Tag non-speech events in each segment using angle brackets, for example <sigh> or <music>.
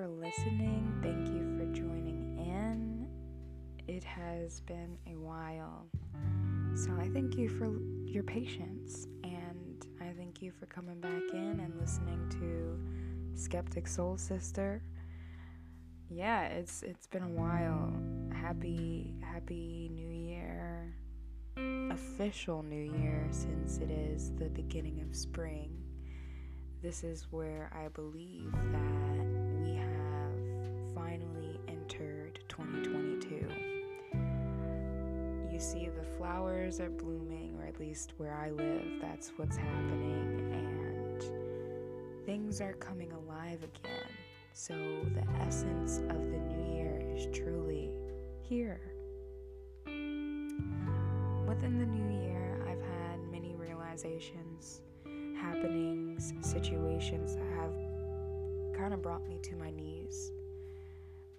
for listening. Thank you for joining in. It has been a while. So I thank you for your patience and I thank you for coming back in and listening to Skeptic Soul Sister. Yeah, it's it's been a while. Happy happy new year. Official new year since it is the beginning of spring this is where I believe that finally entered 2022. You see, the flowers are blooming, or at least where I live, that's what's happening, and things are coming alive again. So, the essence of the new year is truly here. Within the new year, I've had many realizations happenings, situations that have kind of brought me to my knees,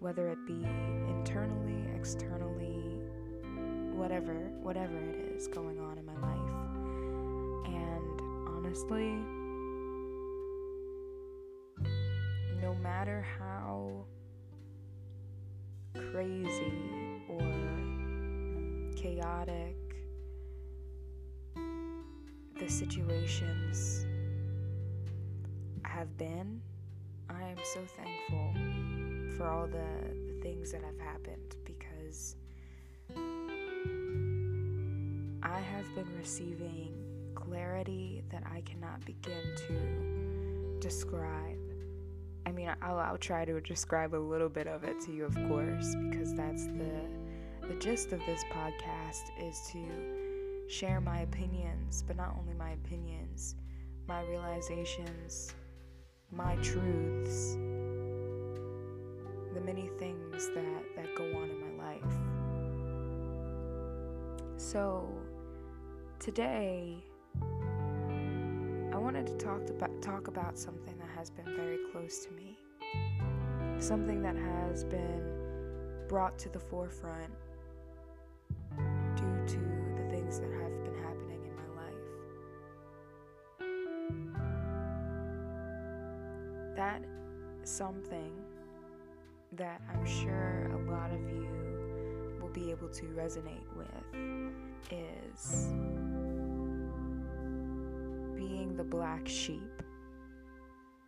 whether it be internally, externally, whatever, whatever it is going on in my life. And honestly, no matter how crazy or chaotic the situations have been, I am so thankful for all the, the things that have happened because I have been receiving clarity that I cannot begin to describe. I mean, I'll, I'll try to describe a little bit of it to you, of course, because that's the the gist of this podcast is to share my opinions, but not only my opinions, my realizations, my truths, the many things that, that go on in my life. So, today, I wanted to talk about, talk about something that has been very close to me, something that has been brought to the forefront due to the things that have been happening in my life. That something that I'm sure a lot of you will be able to resonate with is being the black sheep.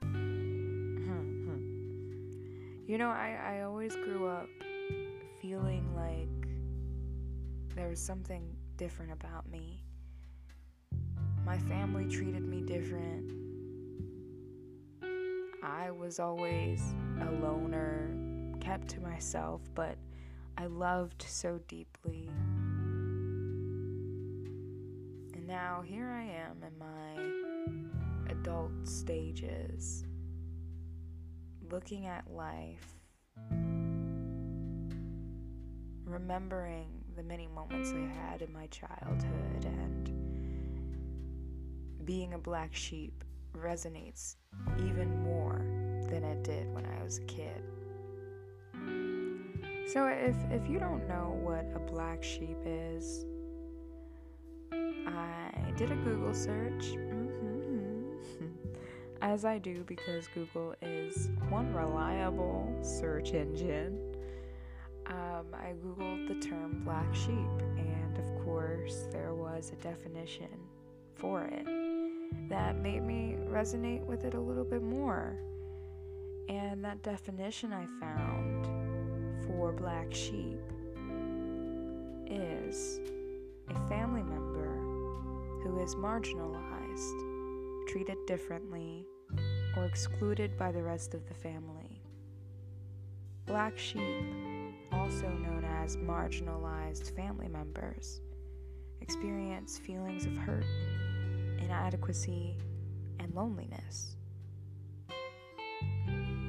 Hmm, hmm. you know, I, I always grew up feeling like there was something different about me. My family treated me different. I was always a loner, kept to myself, but I loved so deeply. And now here I am in my adult stages, looking at life, remembering the many moments I had in my childhood, and being a black sheep resonates even more than it did when I was a kid. So if if you don't know what a black sheep is, I did a Google search. Mm-hmm. <laughs> As I do because Google is one reliable search engine. Um, I googled the term black sheep, and of course, there was a definition for it that made me resonate with it a little bit more. And that definition I found for black sheep is a family member who is marginalized, treated differently, or excluded by the rest of the family. Black sheep, also known as marginalized family members, experience feelings of hurt, inadequacy, and loneliness.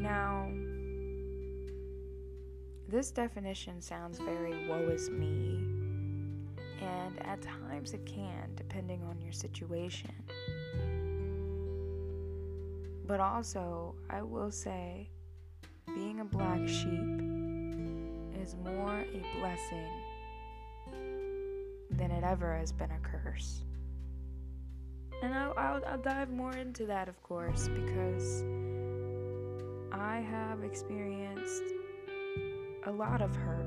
Now, this definition sounds very woe is me, and at times it can, depending on your situation. But also, I will say, being a black sheep is more a blessing than it ever has been a curse. And I'll, I'll, I'll dive more into that, of course, because I I have experienced a lot of hurt,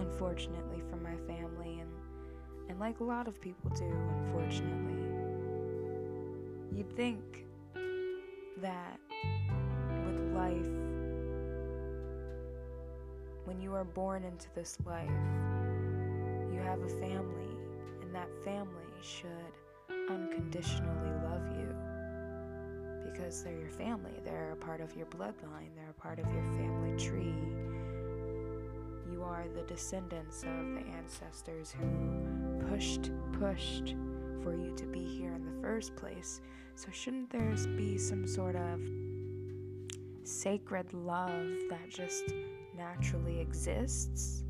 unfortunately, from my family, and, and like a lot of people do, unfortunately. You'd think that with life, when you are born into this life, you have a family, and that family should unconditionally love you because they're your family. They're a part of your bloodline, they're a part of your family tree. You are the descendants of the ancestors who pushed, pushed for you to be here in the first place. So, shouldn't there be some sort of sacred love that just naturally exists?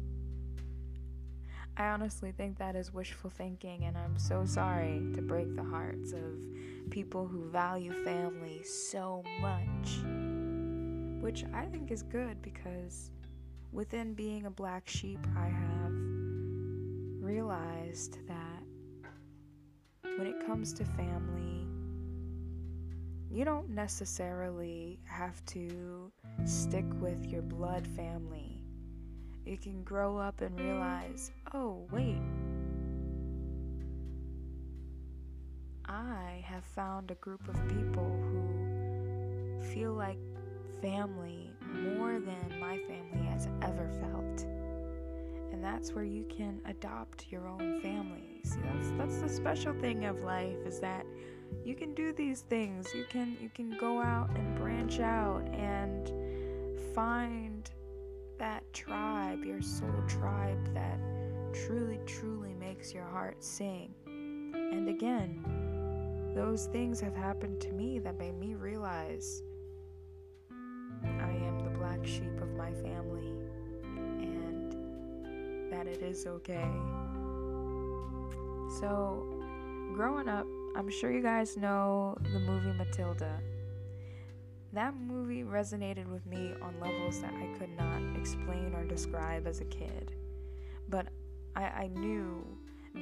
I honestly think that is wishful thinking, and I'm so sorry to break the hearts of people who value family so much. Which I think is good because within being a black sheep, I have realized that when it comes to family, you don't necessarily have to stick with your blood family. You can grow up and realize, oh, wait, I have found a group of people who feel like family than my family has ever felt. And that's where you can adopt your own family. See, that's that's the special thing of life is that you can do these things. You can you can go out and branch out and find that tribe, your soul tribe that truly, truly makes your heart sing. And again, those things have happened to me that made me realize black sheep of my family and that it is okay. So, growing up, I'm sure you guys know the movie Matilda. That movie resonated with me on levels that I could not explain or describe as a kid. But I, I knew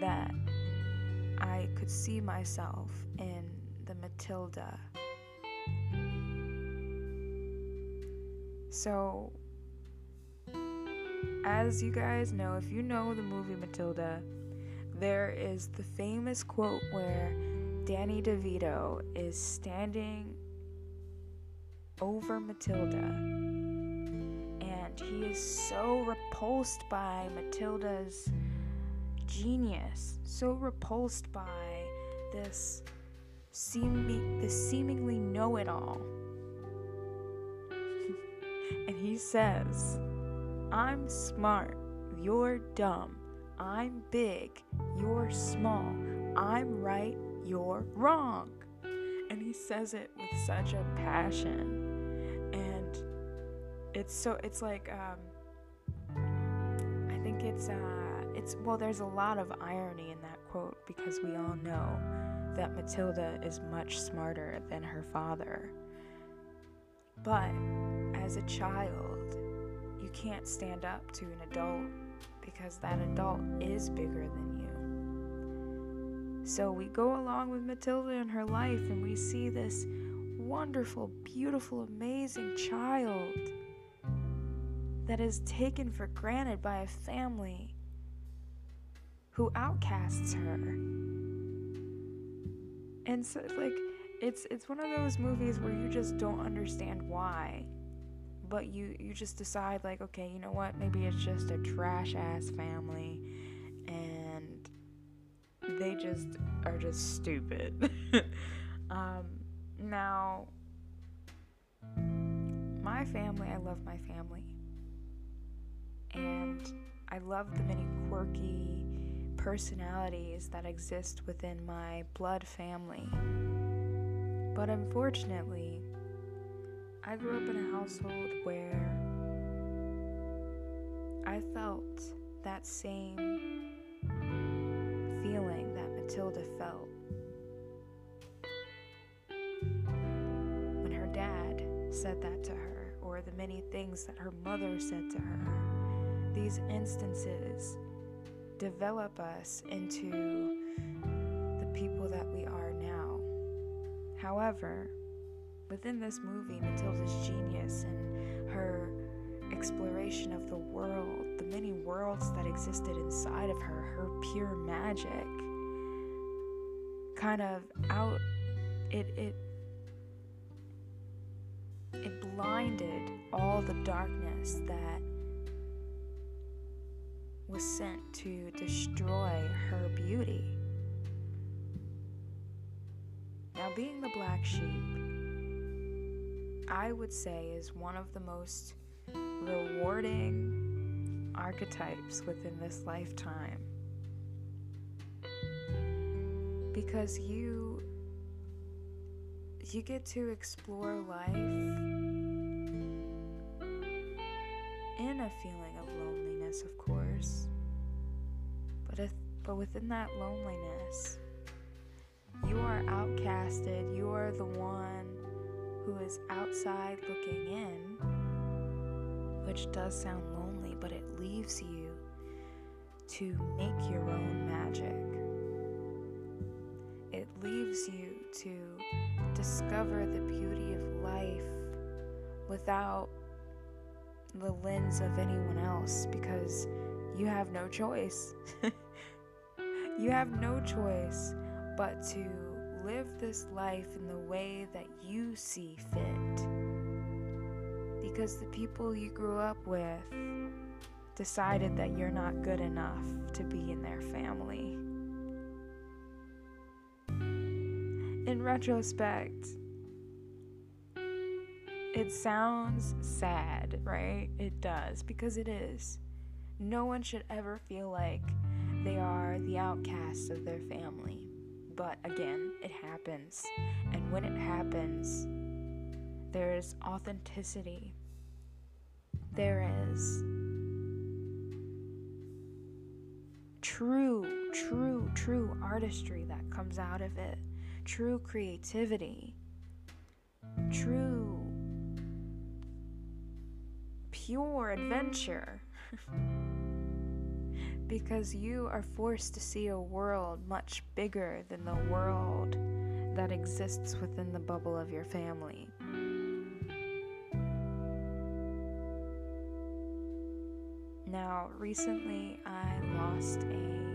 that I could see myself in the Matilda. So, as you guys know, if you know the movie Matilda, there is the famous quote where Danny DeVito is standing over Matilda. And he is so repulsed by Matilda's genius, so repulsed by this seeming this seemingly know-it-all. And he says, "I'm smart, you're dumb. I'm big, you're small. I'm right, you're wrong." And he says it with such a passion And it's so it's like um, I think it's uh, it's well there's a lot of irony in that quote because we all know that Matilda is much smarter than her father. But as a child, you can't stand up to an adult because that adult is bigger than you. So we go along with Matilda in her life and we see this wonderful, beautiful, amazing child that is taken for granted by a family who outcasts her. And so like it's it's one of those movies where you just don't understand why. But you you just decide like, okay, you know what? Maybe it's just a trash ass family and they just are just stupid. <laughs> um now my family, I love my family and I love the many quirky personalities that exist within my blood family. But unfortunately, I grew up in a household where I felt that same feeling that Matilda felt when her dad said that to her, or the many things that her mother said to her these instances develop us into the people that we are now. However, within this movie, Matilda's genius and her exploration of the world, the many worlds that existed inside of her, her pure magic, kind of out it it it blinded all the darkness that was sent to destroy her beauty. Now, being the black sheep, I would say, is one of the most rewarding archetypes within this lifetime. Because you you get to explore life in a feeling of loneliness, of course. But if, but within that loneliness, you are outcasted. You are the one who is outside looking in, which does sound lonely, but it leaves you to make your own magic. It leaves you to discover the beauty of life without the lens of anyone else because you have no choice. <laughs> you have no choice but to live this life in the way that you see fit. Because the people you grew up with decided that you're not good enough to be in their family. In retrospect, it sounds sad, right? It does, because it is. No one should ever feel like they are the outcasts of their family. But again, it happens. And when it happens, there is authenticity. There is true, true, true artistry that comes out of it, true creativity, true, pure adventure. <laughs> because you are forced to see a world much bigger than the world that exists within the bubble of your family. Now, recently I lost a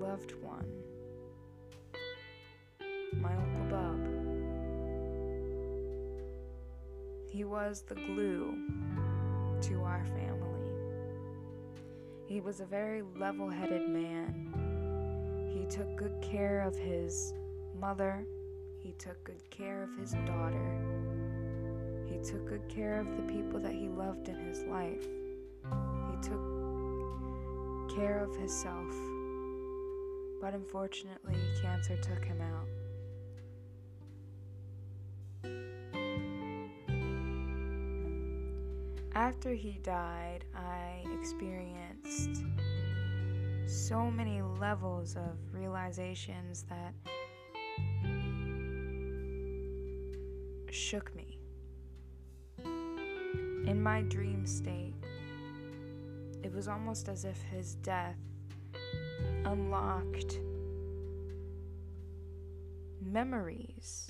loved one, my Uncle Bob. He was the glue to our family. He was a very level headed man. He took good care of his mother, he took good care of his daughter, he took good care of the people that he loved in his life. He took care of himself. But unfortunately, cancer took him out. After he died, I experienced so many levels of realizations that shook me. In my dream state, it was almost as if his death unlocked memories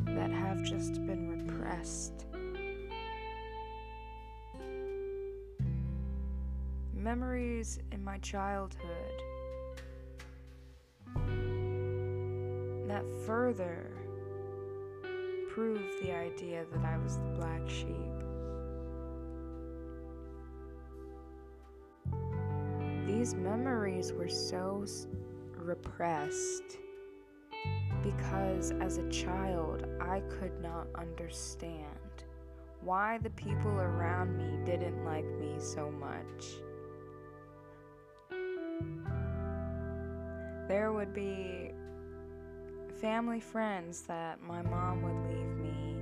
that have just been repressed memories in my childhood that further proved the idea that I was the black sheep. These memories were so repressed because as a child I could not understand why the people around me didn't like me so much. There would be family friends that my mom would leave me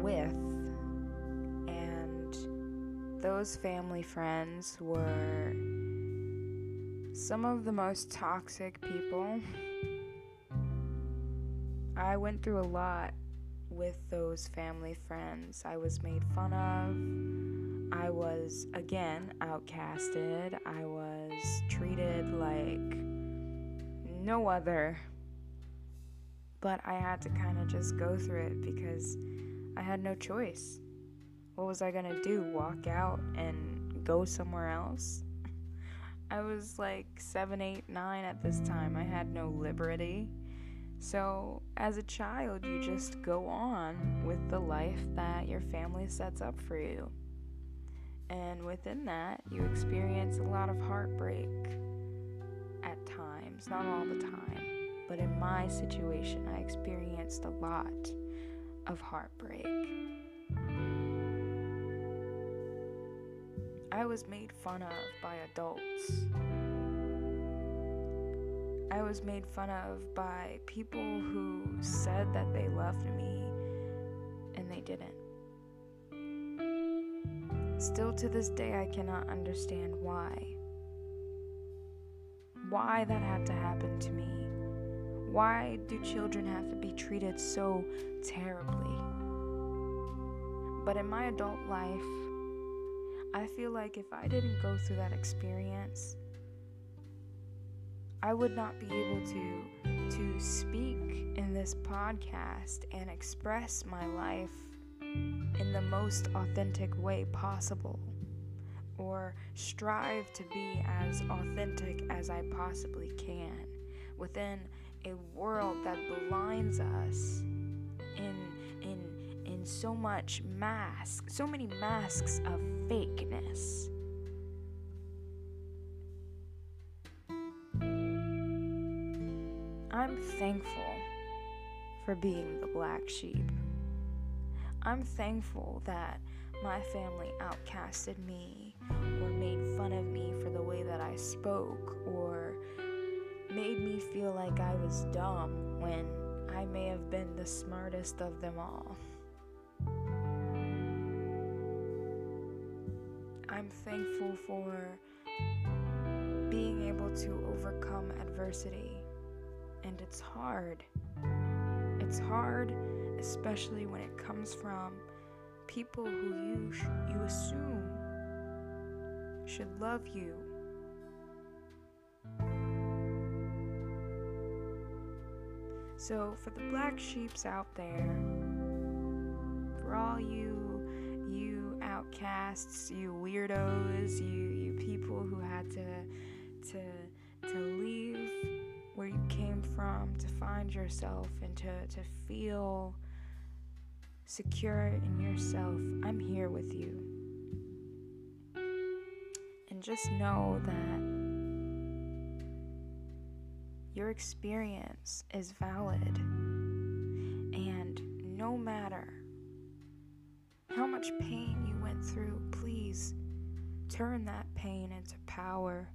with, and those family friends were some of the most toxic people. I went through a lot with those family friends. I was made fun of. I was again outcasted. I was treated like no other. But I had to kind of just go through it because I had no choice. What was I gonna do? Walk out and go somewhere else? I was like seven, eight, nine at this time. I had no liberty. So, as a child, you just go on with the life that your family sets up for you. And within that, you experience a lot of heartbreak at times, not all the time. But in my situation, I experienced a lot of heartbreak. I was made fun of by adults. I was made fun of by people who said that they loved me and they didn't. Still to this day, I cannot understand why. Why that had to happen to me. Why do children have to be treated so terribly? But in my adult life, I feel like if I didn't go through that experience, I would not be able to to speak in this podcast and express my life in the most authentic way possible or strive to be as authentic as I possibly can within a world that blinds us in in in so much mask, so many masks of fakeness. I'm thankful for being the black sheep. I'm thankful that my family outcasted me or made fun of me for the way that I spoke or made me feel like I was dumb when I may have been the smartest of them all. I'm thankful for being able to overcome adversity. And it's hard. It's hard, especially when it comes from people who you sh- you assume should love you. So for the black sheeps out there, for all you outcasts, you weirdos, you you people who had to to to leave where you came from to find yourself and to, to feel secure in yourself. I'm here with you. And just know that your experience is valid. And no matter how much pain you went through, please turn that pain into power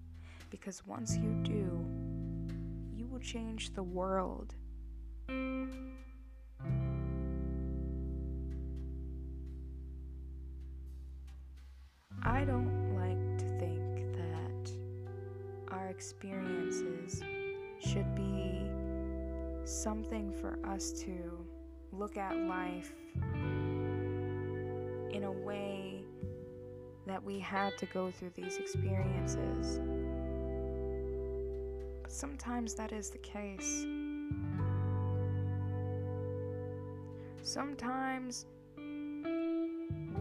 because once you do, you will change the world. I don't like to think that our experiences should be something for us to look at life in a way that we had to go through these experiences. But sometimes that is the case. Sometimes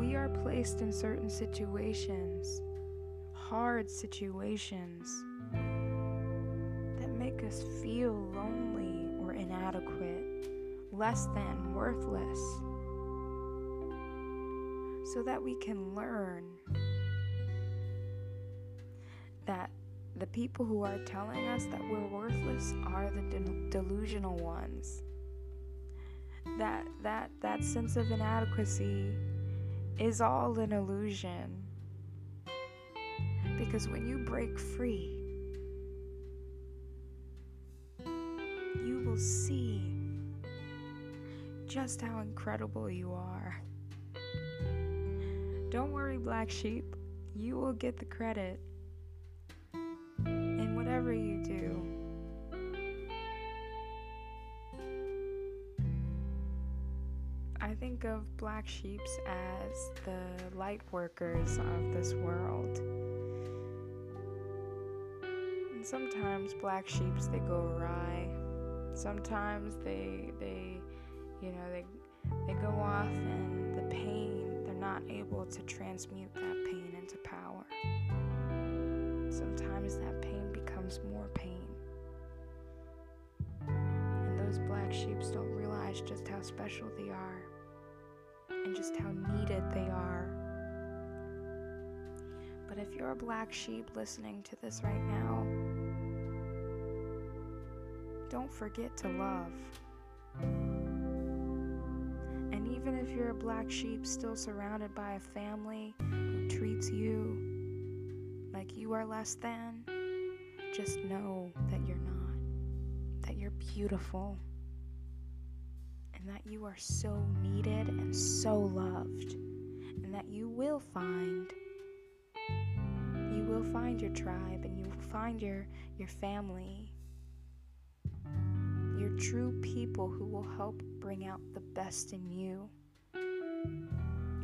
we are placed in certain situations, hard situations, that make us feel lonely or inadequate, less than, worthless so that we can learn that the people who are telling us that we're worthless are the de- delusional ones. That that that sense of inadequacy is all an illusion. Because when you break free, you will see just how incredible you are. Don't worry, black sheep, you will get the credit in whatever you think of black sheeps as the light workers of this world. And sometimes black sheeps they go awry. Sometimes they they you know they they go off and the pain they're not able to transmute that pain into power. Sometimes that pain becomes more pain. And those black sheeps don't realize just how special they are and just how needed they are. But if you're a black sheep listening to this right now, don't forget to love. And even if you're a black sheep still surrounded by a family who treats you like you are less than, just know that you're not, that you're beautiful, that you are so needed and so loved, and that you will find you will find your tribe and you will find your your family. Your true people who will help bring out the best in you.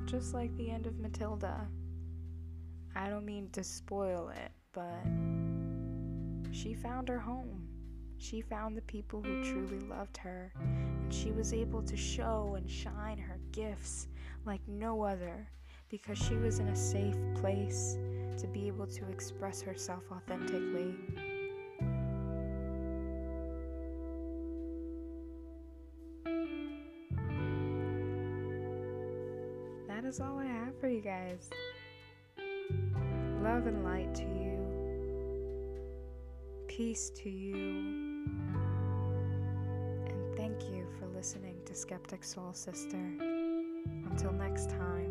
Just like the end of Matilda. I don't mean to spoil it but she found her home she found the people who truly loved her and she was able to show and shine her gifts like no other because she was in a safe place to be able to express herself authentically. That is all I have for you guys. Love and light to you. Peace to you. And thank you for listening to Skeptic Soul Sister. Until next time.